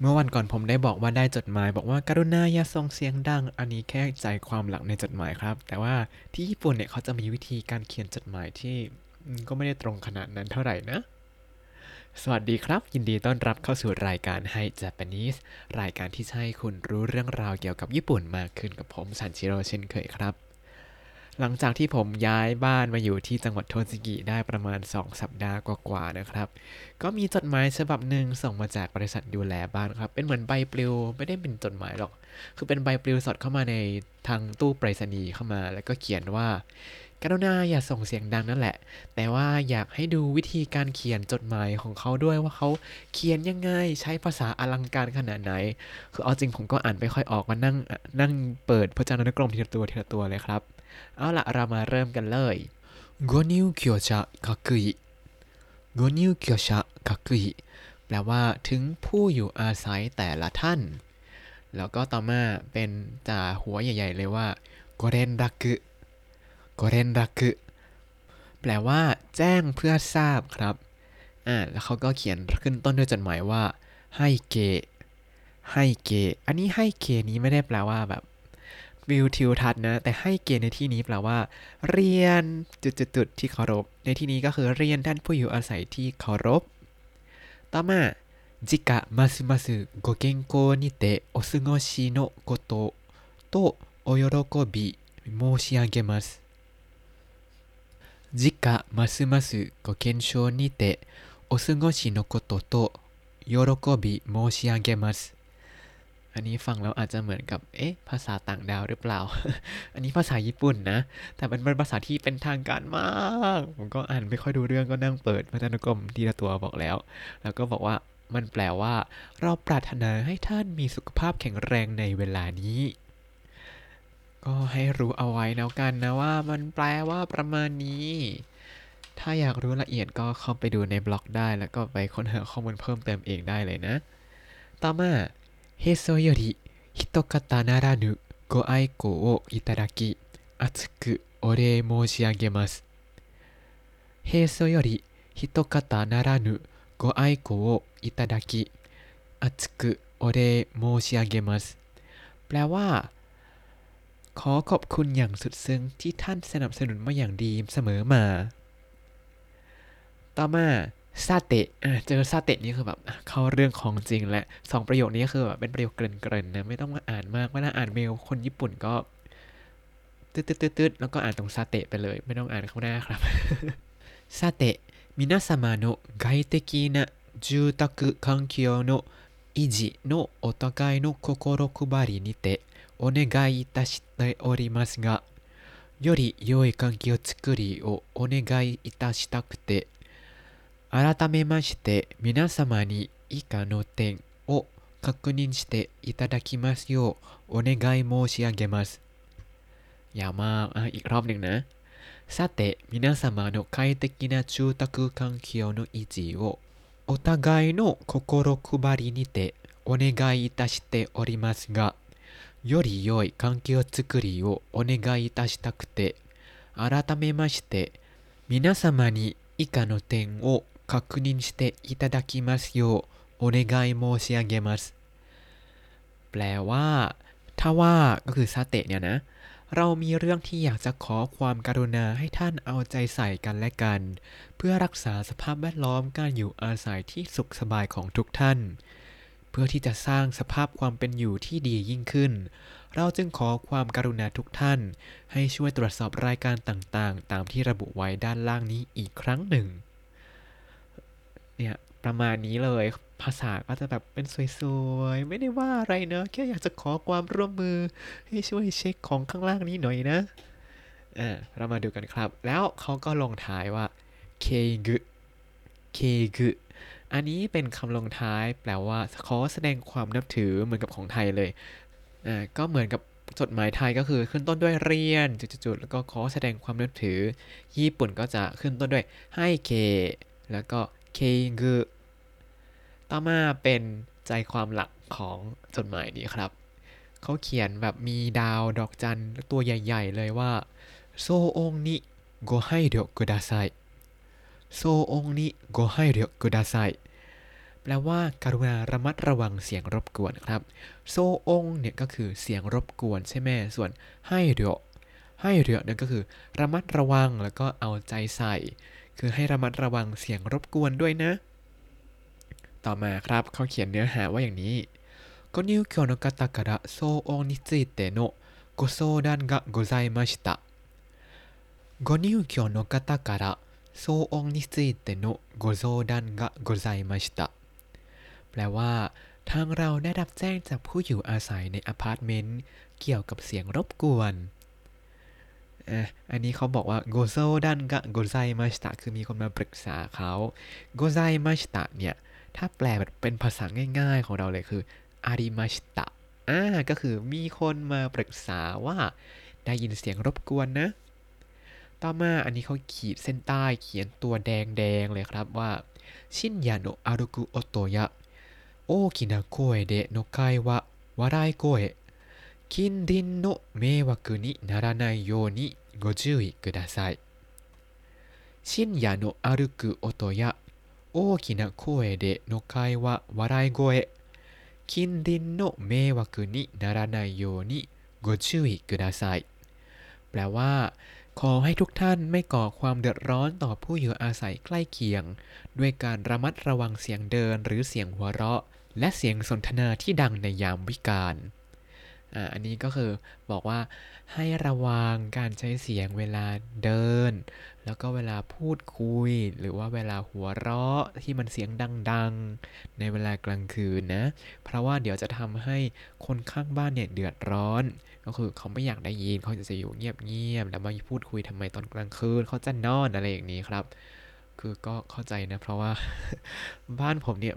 เมื่อวันก่อนผมได้บอกว่าได้จดหมายบอกว่าการุณาอย่าส่งเสียงดัง อันนี้แค่ใจความหลักในจดหมายครับ แต่ว่าที่ญี่ปุ่นเนี่ยเขาจะมีวิธีการเขียนจดหมายที่ก็ไม่ได้ตรงขนาดนั้นเท่าไหร่นะ สวัสดีครับ ยินดีต้อนรับเข้าสู่รายการให้ Japanese รายการที่จะให้คุณรู้เรื่องราวเกี่ยวกับญี่ปุ่นมากขึ้นกับผมซันชิโร่เช่นเคยครับ หลังจากที่ผมย้ายบ้านมาอยู่ที่จังหวัดโทจิกิได้ประมาณ 2 สัปดาห์กว่าๆนะครับ ก็มีจดหมายฉบับหนึ่งส่งมาจากบริษัทดูแลบ้านครับ เป็นเหมือนใบปลิวไม่ได้เป็นจดหมายหรอก คือเป็นใบปลิวสดเข้ามาในทางตู้ไปรษณีย์เข้ามา แล้วก็เขียนว่ากรุณาอย่าส่งเสียงดังนั่นแหละ แต่ว่าอยากให้ดูวิธีการเขียนจดหมายของเขาด้วยว่าเขาเขียนยังไง ใช้ภาษาอลังการขนาดไหน คือเอาจริงผมก็อ่านไม่ค่อยออกมานั่งนั่งเปิดพจนานุกรมทีละตัวทีละตัวเลยครับ เอาละเรามาเริ่มกันเลยโกนิวเกียวชะคักกุยโกนิวเกียวชะคักกุยแปลว่าถึงผู้อยู่อาศัยแต่ละท่าน แล้วก็ต่อมาเป็นจ่าหัวใหญ่ ๆ เลยว่าโกเรนรักุโกเรนรักุแปลว่า แจ้งเพื่อทราบครับอ่าแล้วเขาก็เขียนขึ้นต้นด้วยจดหมายว่าให้เกให้เก อันนี้ให้เกนี้ไม่ได้แปลว่าแบบ วิวทิวทัศน์นะ แต่ให้เกียรติในที่นี้แปลว่า เรียนจุดๆที่เคารพ ในที่นี้ก็คือเรียนท่านผู้อยู่อาศัยที่เคารพ ต่อมา時下ますますご健勝にてお過ごしのこととお喜び申し上げます 時下ますますご健勝にてお過ごしのこととお喜び申し上げます อันนี้ฟังแล้วอาจจะเหมือนกับ เอ๊ะ ภาษาต่างดาวหรือเปล่า อันนี้ภาษาญี่ปุ่นนะ แต่มันเป็นภาษาที่เป็นทางการมาก ผมก็อ่านไม่ค่อยดูเรื่องก็นั่งเปิดพจนานุกรมทีละตัวบอกแล้ว แล้วก็บอกว่ามันแปลว่า เราปรารถนาให้ท่านมีสุขภาพแข็งแรงในเวลานี้ ก็ให้รู้เอาไว้แล้วกันนะว่ามันแปลว่าประมาณนี้ ถ้าอยากรู้ละเอียดก็เข้าไปดูในบล็อกได้ แล้วก็ไปค้นหาข้อมูลเพิ่มเติมเองได้เลยนะ ต่อมา へそより一方ならぬご愛顧をいただき、厚くお礼申し上げます。へそより一方ならぬご愛顧をいただき、厚くお礼申し上げます。แปลว่า ขอขอบคุณอย่างสุดซึ้งที่ท่านสนับสนุนมาอย่างดีเสมอมา ต่อมา ซาเตะอ่ะเจอซาเตะนี่คือแบบอ่ะเข้าเรื่องของจริงและสองประโยคนี้ก็คือแบบเป็นประโยคเกริ่นๆนะ ไม่ต้องมาอ่านมากเวลาอ่านเมลคนญี่ปุ่นก็ตืดๆๆๆแล้วก็อ่านตรงซาเตะไปเลย ไม่ต้องอ่านข้างหน้าครับ ซาเตะ皆様の外的な住宅環境の維持のお互いの心配りにてお願いいたしておりますが、より良い環境づくりをお願いいたしたくて、 改めまして皆様に以下の点を確認していただきますようお願い申し上げます。ยาวมากอ่ะอีกรอบหนึ่งนะ さて、皆様の快適な住宅環境の維持をお互いの心配りにてお願いいたしておりますが、より良い環境づくりをお願いいたしたくて、改めまして皆様に以下の点を 確認していただきますようお願い申し上げます แปลว่า ถ้าว่าก็คือซาเตะเนี่ยนะ เรามีเรื่องที่อยากจะขอความการุณาให้ท่านเอาใจใส่กันและกัน เพื่อรักษาสภาพแวดล้อมการอยู่อาศัยที่สุขสบายของทุกท่าน เพื่อที่จะสร้างสภาพความเป็นอยู่ที่ดียิ่งขึ้น เราจึงขอความการุณาทุกท่าน ให้ช่วยตรวจสอบรายการต่างๆ ตามที่ระบุไว้ด้านล่างนี้อีกครั้งหนึ่ง เนี่ยประมาณนี้เลยภาษาก็จะแบบเป็นสวยๆ ไม่ได้ว่าอะไรเนอะแค่อยากจะขอความร่วมมือให้ช่วยเช็คของข้างล่างนี้หน่อยนะอ่าเรามาดูกันครับ แล้วเขาก็ลงท้ายว่าเคกึเคกึอันนี้เป็นคำลงท้ายแปลว่าขอแสดงความนับถือเหมือนกับของไทยเลยอ่าก็เหมือนกับจดหมายไทยก็คือขึ้นต้นด้วยเรียนจุดๆๆแล้วก็ขอแสดงความนับถือ ญี่ปุ่นก็จะขึ้นต้นด้วยให้เค แล้วก็ เคกึต่อมาเป็นใจความหลักของจดหมายนี้ครับ เขาเขียนแบบมีดาวดอกจันตัวใหญ่ ๆ เลยว่า โซองนิโกให้เดียวกุดาไซโซองนิโกให้เดียวกุดาไซแปลว่าการุณาระมัดระวังเสียงรบกวนครับ โซองเนี่ยก็คือเสียงรบกวนใช่ไหมส่วนให้เรียวให้เรียวนั่นก็คือระมัดระวังแล้วก็เอาใจใส่ คือให้ระมัดระวังเสียงรบกวนด้วยนะ ต่อมาครับเขาเขียนเนื้อหาว่าอย่างนี้ご入居の方から騒音についてのご相談がございました。ご入居の方から騒音についてのご相談がございました。แปลว่า ทางเราได้รับแจ้งจากผู้อยู่อาศัยในอพาร์ตเมนต์เกี่ยวกับเสียงรบกวน อันนี้เขาบอกว่าご相談がございました คือมีคนมาปรึกษาเขาございました เนี่ย ถ้าแปลแบบเป็นภาษาง่ายๆของเราเลยคืออาริมาชิตะอ่าก็คือมีคนมาปรึกษาว่าได้ยินเสียงรบกวนนะ ต่อมาอันนี้เขาขีดเส้นใต้เขียนตัวแดงๆเลยครับว่าชินยาโนอารุกุโอโตยะโอกินาโกเอเดโนไกวะวารายโกเอ 近隣の迷惑にならないようにご注意ください深夜の歩く音や大きな声での会話笑い声近隣の迷惑にならないようにご注意くださいแปลว่า ขอให้ทุกท่านไม่ก่อความเดือดร้อนต่อผู้อยู่อาศัยใกล้เคียง ด้วยการระมัดระวังเสียงเดินหรือเสียงหัวเราะ และเสียงสนทนาที่ดังในยามวิกาล อ่าอันนี้ก็คือบอกว่าให้ระวังการใช้เสียงเวลาเดิน แล้วก็เวลาพูดคุย หรือว่าเวลาหัวเราะที่มันเสียงดังๆ ในเวลากลางคืนนะ เพราะว่าเดี๋ยวจะทำให้คนข้างบ้านเนี่ยเดือดร้อน ก็คือเขาไม่อยากได้ยินเขาจะอยู่เงียบๆแล้วมาพูดคุยทำไมตอนกลางคืนเขาจะนอนอะไรอย่างนี้ครับ คือก็เข้าใจนะเพราะว่าบ้านผมเนี่ย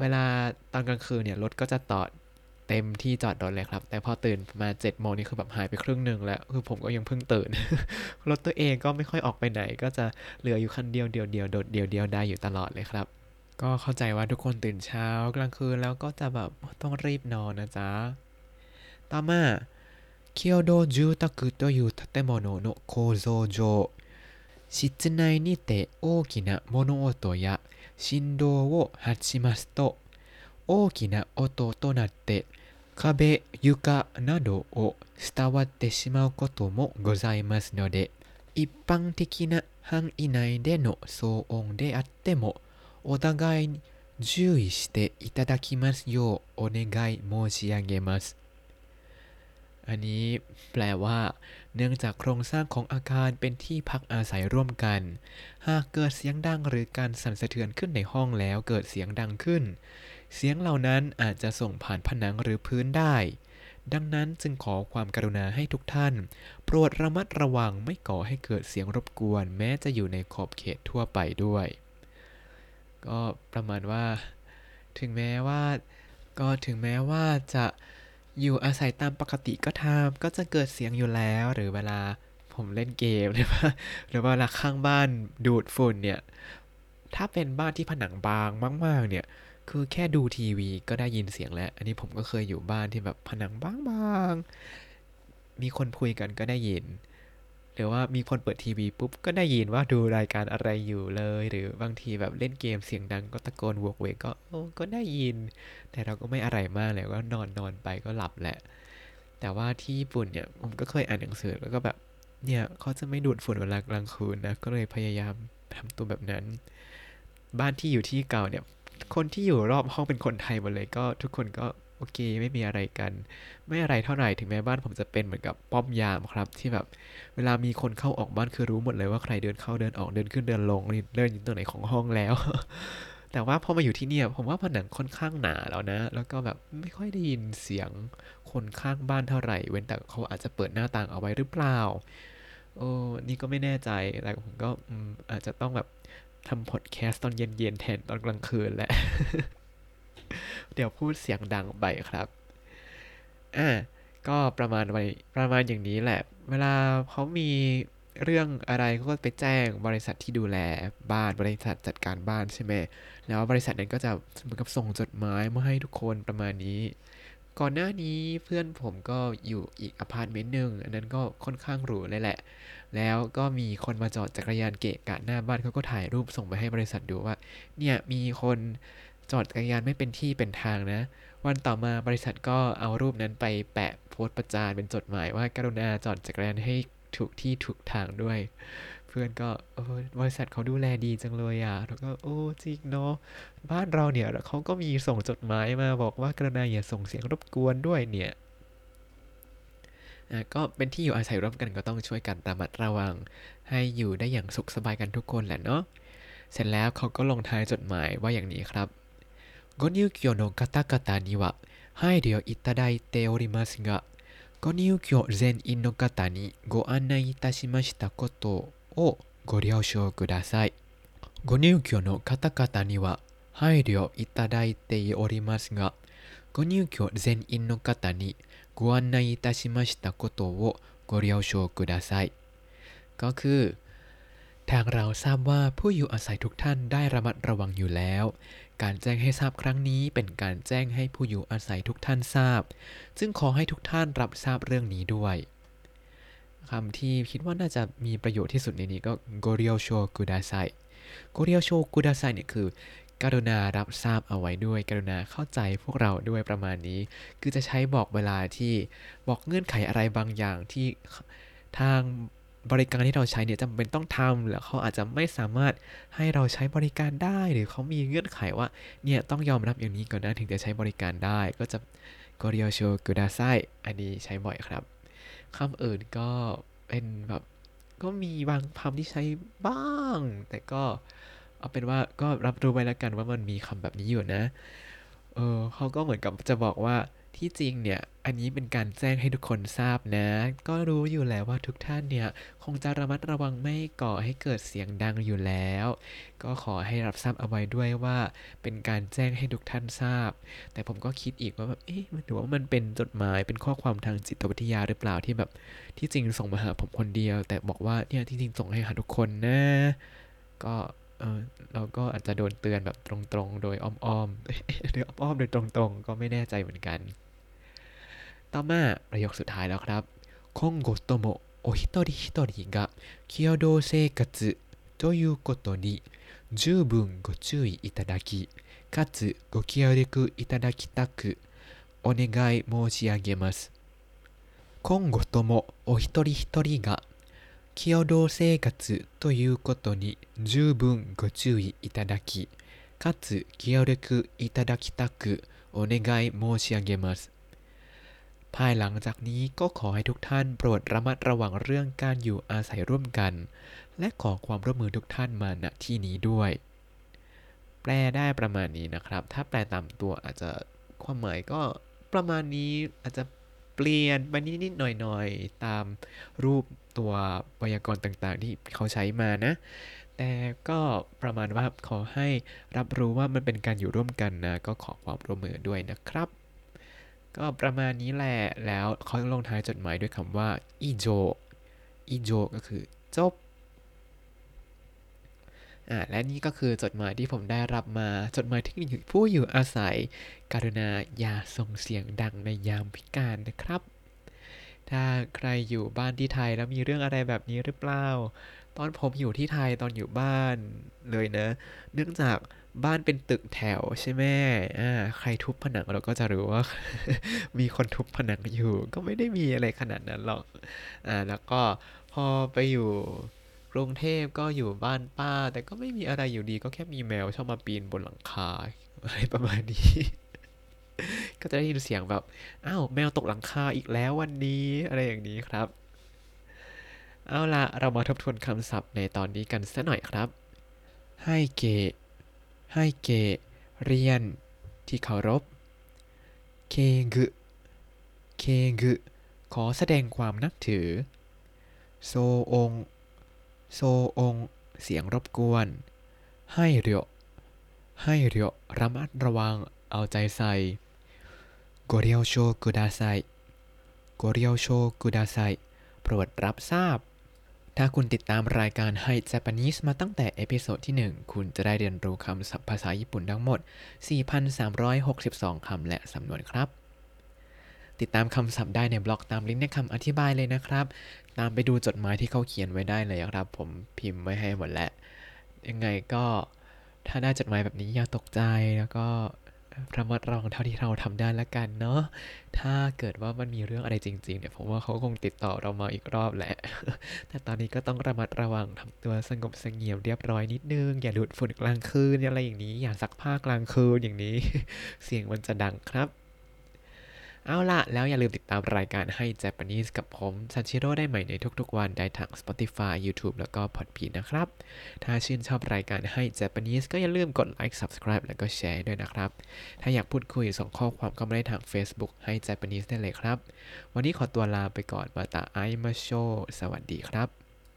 เวลาตอนกลางคืนเนี่ยรถก็จะจอด เต็มที่จอดรถเลยครับ แต่พอตื่นมาเจ็ดโมงนี่คือแบบหายไปครึ่งหนึ่งแล้ว คือผมก็ยังเพิ่งตื่น รถตัวเองก็ไม่ค่อยออกไปไหน ก็จะเหลืออยู่คันเดียวเดียวเดียวโดดเดียวเดียวได้อยู่ตลอดเลยครับ ก็เข้าใจว่าทุกคนตื่นเช้ากลางคืนแล้วก็จะแบบต้องรีบนอนนะจ๊ะ ต่อมา共同住宅という建物の構造上室内にて大きな物音や振動を発しますと大きな音となって 壁床などを伝わってしまうこともございますので一般的な範囲内での騒音であってもお互いに注意していただきますようお願い申し上げますอันนี้แปลว่า เนื่องจากโครงสร้างของอาคารเป็นที่พักอาศัยร่วมกัน หากเกิดเสียงดังหรือการสั่นสะเทือนขึ้นในห้องแล้วเกิดเสียงดังขึ้น เสียงเหล่านั้นอาจจะส่งผ่านผนังหรือพื้นได้ ดังนั้นจึงขอความกรุณาให้ทุกท่าน โปรดระมัดระวังไม่ก่อให้เกิดเสียงรบกวน แม้จะอยู่ในขอบเขตทั่วไปด้วย ก็ประมาณว่า ถึงแม้ว่า ก็ถึงแม้ว่าจะอยู่อาศัยตามปกติก็ตามก็จะเกิดเสียงอยู่แล้ว หรือเวลาผมเล่นเกมหรือว่าหรือว่าเวลาข้างบ้านดูดฝุ่นเนี่ย ถ้าเป็นบ้านที่ผนังบางมาก ๆ เนี่ย คือแค่ดูทีวีก็ได้ยินเสียงแล้ว อันนี้ผมก็เคยอยู่บ้านที่แบบผนังบางๆ มีคนคุยกันก็ได้ยิน หรือว่ามีคนเปิดทีวีปุ๊บก็ได้ยินว่าดูรายการอะไรอยู่เลย หรือบางทีแบบเล่นเกมเสียงดังก็ตะโกนวกเวกก็โอ้ก็ได้ยิน แต่เราก็ไม่อะไรมากเลยก็นอนนอนไปก็หลับแหละ แต่ว่าที่ญี่ปุ่นเนี่ยผมก็เคยอ่านหนังสือแล้วก็แบบเนี่ยเขาจะไม่ดูดฝุ่นเวลากลางคืนนะก็เลยพยายามทำตัวแบบนั้น บ้านที่อยู่ที่เก่าเนี่ย คนที่อยู่รอบห้องเป็นคนไทยหมดเลยก็ทุกคนก็โอเคไม่มีอะไรกัน ไม่อะไรเท่าไหร่ถึงแม้บ้านผมจะเป็นเหมือนกับป้อมยามครับ ที่แบบเวลามีคนเข้าออกบ้านคือรู้หมดเลยว่าใครเดินเข้าเดินออกเดินขึ้นเดินลงเดินอยู่ตรงไหนของห้องแล้ว แต่ว่าพอมาอยู่ที่เนี่ยผมว่าผนังค่อนข้างหนาแล้วนะ แล้วก็แบบไม่ค่อยได้ยินเสียงคนข้างบ้านเท่าไหร่ เว้นแต่เขาอาจจะเปิดหน้าต่างเอาไว้หรือเปล่าโอ้นี่ก็ไม่แน่ใจแต่ผมก็อืมอาจจะต้องแบบ ทำพอดแคสต์ตอนเย็นๆแทนตอนกลางคืนแหละ เดี๋ยวพูดเสียงดังไปครับ อะก็ประมาณไว้ประมาณอย่างนี้แหละ เวลาเขามีเรื่องอะไรเขาก็ไปแจ้งบริษัทที่ดูแลบ้านบริษัทจัดการบ้านใช่ไหม แล้วบริษัทนั้นก็จะเหมือนกับส่งจดหมายมาให้ทุกคนประมาณนี้ ก่อนหน้านี้เพื่อนผมก็อยู่อีกอพาร์ตเมนต์หนึ่งอันนั้นก็ค่อนข้างหรูเลยแหละ แล้วก็มีคนมาจอดจักรยานเกะกะหน้าบ้านเขาก็ถ่ายรูปส่งไปให้บริษัทดูว่า เนี่ยมีคนจอดจักรยานไม่เป็นที่เป็นทางนะ วันต่อมาบริษัทก็เอารูปนั้นไปแปะโพสต์ประจานเป็นจดหมายว่ากรุณาจอดจักรยานให้ถูกที่ถูกทางด้วย เพื่อนก็เออบริษัทเขาดูแลดีจังเลยอ่ะแล้วก็โอ้จริงเนาะบ้านเราเนี่ยเขาก็มีส่งจดหมายมาบอกว่ากรุณาอย่าส่งเสียงรบกวนด้วยเนี่ยอ่ะก็เป็นที่อยู่อาศัยร่วมกันก็ต้องช่วยกันระมัดระวัง ให้อยู่ได้อย่างสุขสบายกันทุกคนแหละเนาะ เสร็จแล้วเขาก็ลงท้ายจดหมายว่าอย่างนี้ครับご入居の方々には配慮いただいておりますが、ご入居全員の方にご案内いたしましたこと をご了承ください。ご入居の方々には配慮いただいておりますが、ご入居全員の方にご案内いたしましたことをご了承ください。ก็คือ ทางเราทราบว่าผู้อยู่อาศัยทุกท่านได้ระมัดระวังอยู่แล้ว การแจ้งให้ทราบครั้งนี้เป็นการแจ้งให้ผู้อยู่อาศัยทุกท่านทราบ ซึ่งขอให้ทุกท่านรับทราบเรื่องนี้ด้วย คำที่คิดว่าน่าจะมีประโยชน์ที่สุดในนี้ก็ g o r i o s h o kudasai g o r i o s h o kudasai เนี่ยคือกรุณารับทราบเอาไว้ด้วยกรุณาเข้าใจพวกเราด้วยประมาณนี้ คือจะใช้บอกเวลาที่บอกเงื่อนไขอะไรบางอย่างที่ทางบริการที่เราใช้เนี่ยจำเป็นต้องทำหรือเขาอาจจะไม่สามารถให้เราใช้บริการได้ หรือเขามีเงื่อนไขว่าเนี่ยต้องยอมรับอย่างนี้ก่อนนะถึงจะใช้บริการได้ ก็จะกริโอโชกุดาไซอันนี้ใช้บ่อยครับ คำอื่นก็เป็นแบบก็มีบางคำที่ใช้บ้าง แต่ก็เอาเป็นว่าก็รับรู้ไว้แล้วกันว่ามันมีคำแบบนี้อยู่นะ เออเขาก็เหมือนกับจะบอกว่าที่จริงเนี่ย อันนี้เป็นการแจ้งให้ทุกคนทราบนะ ก็รู้อยู่แล้วว่าทุกท่านเนี่ย คงจะระมัดระวังไม่ก่อให้เกิดเสียงดังอยู่แล้ว ก็ขอให้รับทราบเอาไว้ด้วยว่า เป็นการแจ้งให้ทุกท่านทราบ แต่ผมก็คิดอีกว่าแบบเอ๊ะมันหรือว่ามันเป็นจดหมายเป็นข้อความทางจิตวิทยาหรือเปล่าที่แบบที่จริงส่งมาหาผมคนเดียว แต่บอกว่าเนี่ยที่จริงส่งให้หาทุกคนนะ ก็เออเราก็อาจจะโดนเตือนแบบตรงๆ โดยอ้อมๆหรืออ้อมๆโดยตรงๆ ก็ไม่แน่ใจเหมือนกัน ต่อมาประโยคสุดท้ายแล้วครับ今後ともお一人一人が共同生活ということに十分ご注意いただき、かつご協力いただきたくお願い申し上げます。今後ともお一人一人が共同生活ということに十分ご注意いただき、かつ協力いただきたくお願い申し上げます。 ภายหลังจากนี้ก็ขอให้ทุกท่านโปรดระมัดระวังเรื่องการอยู่อาศัยร่วมกัน และขอความร่วมมือทุกท่านมาณที่นี้ด้วย แปลได้ประมาณนี้นะครับ ถ้าแปลตามตัวอาจจะความหมายก็ประมาณนี้อาจจะเปลี่ยนไปนิดๆหน่อยๆ ตามรูปตัวไวยากรณ์ต่างๆ ที่เขาใช้มานะ แต่ก็ประมาณว่าขอให้รับรู้ว่ามันเป็นการอยู่ร่วมกันนะ ก็ขอความร่วมมือด้วยนะครับ ก็ประมาณนี้แหละ แล้วเขาลงท้ายจดหมายด้วยคำว่าอีโจอีโจก็คือจบอ่าและนี่ก็คือจดหมายที่ผมได้รับมาจดหมายที่ผู้อยู่อาศัยการุณาอย่าส่งเสียงดังในยามพิการนะครับ ถ้าใครอยู่บ้านที่ไทยแล้วมีเรื่องอะไรแบบนี้หรือเปล่า ตอนผมอยู่ที่ไทยตอนอยู่บ้านเลยนะ เนื่องจาก บ้านเป็นตึกแถวใช่ไหมอ่า ใครทุบผนังเราก็จะรู้ว่า มีคนทุบผนังอยู่ ก็ไม่ได้มีอะไรขนาดนั้นหรอก อ่า แล้วก็พอไปอยู่กรุงเทพก็อยู่บ้านป้า แต่ก็ไม่มีอะไรอยู่ดี ก็แค่มีแมวชอบมาปีนบนหลังคาอะไรประมาณนี้ ก็จะได้ยินเสียงแบบ อ้าวแมวตกหลังคาอีกแล้ววันนี้อะไรอย่างนี้ครับ เอาละเรามาทบทวนคำศัพท์ในตอนนี้กันสักหน่อยครับ ให้เก ให้เกเรียนที่เคารพ เคงึ เคงึ ขอแสดงความนับถือ โซอง โซอง เสียงรบกวน ให้เรียว ให้เรียว ระมัดระวัง เอาใจใส่โกเรียวโชกุดาไซโกเรียวโชกุดาไซโปรดรับทราบ ถ้าคุณติดตามรายการ Hi Japanese มาตั้งแต่ episode ที่ 1 คุณจะได้เรียนรู้คำศัพท์ภาษาญี่ปุ่นทั้งหมด 4,362 คำและสำนวนครับ ติดตามคำศัพท์ได้ในบล็อกตามลิงก์ในคำอธิบายเลยนะครับ ตามไปดูจดหมายที่เขาเขียนไว้ได้เลยครับ ผมพิมพ์ไว้ให้หมดแล้ว ยังไงก็ถ้าได้จดหมายแบบนี้อย่าตกใจแล้วก็ ระมัดระวังเท่าที่เราทำได้ละกันเนาะ ถ้าเกิดว่ามันมีเรื่องอะไรจริง ๆ เนี่ยผมว่าเขาคงติดต่อเรามาอีกรอบแหละ แต่ตอนนี้ก็ต้องระมัดระวังทำตัวสงบเสงี่ยมเรียบร้อยนิดนึง อย่าดูดฝุ่นกลางคืนอะไรอย่างนี้ อย่าซักผ้ากลางคืนอย่างนี้ เสียงมันจะดังครับ เอาละแล้วอย่าลืมติดตามรายการให้ Japanese กับผมซันชิโร่ได้ใหม่ในทุกๆวันได้ทาง Spotify YouTube แล้วก็ Podbean นะครับ ถ้าชื่นชอบรายการให้ Japanese ก็อย่าลืมกดไลค์ Subscribe แล้วก็แชร์ด้วยนะครับ ถ้าอยากพูดคุยส่งข้อความก็มาได้ทาง Facebook ให้ Japanese ได้เลยครับ วันนี้ขอตัวลาไปก่อนมาตาไอมาโชสวัสดีครับ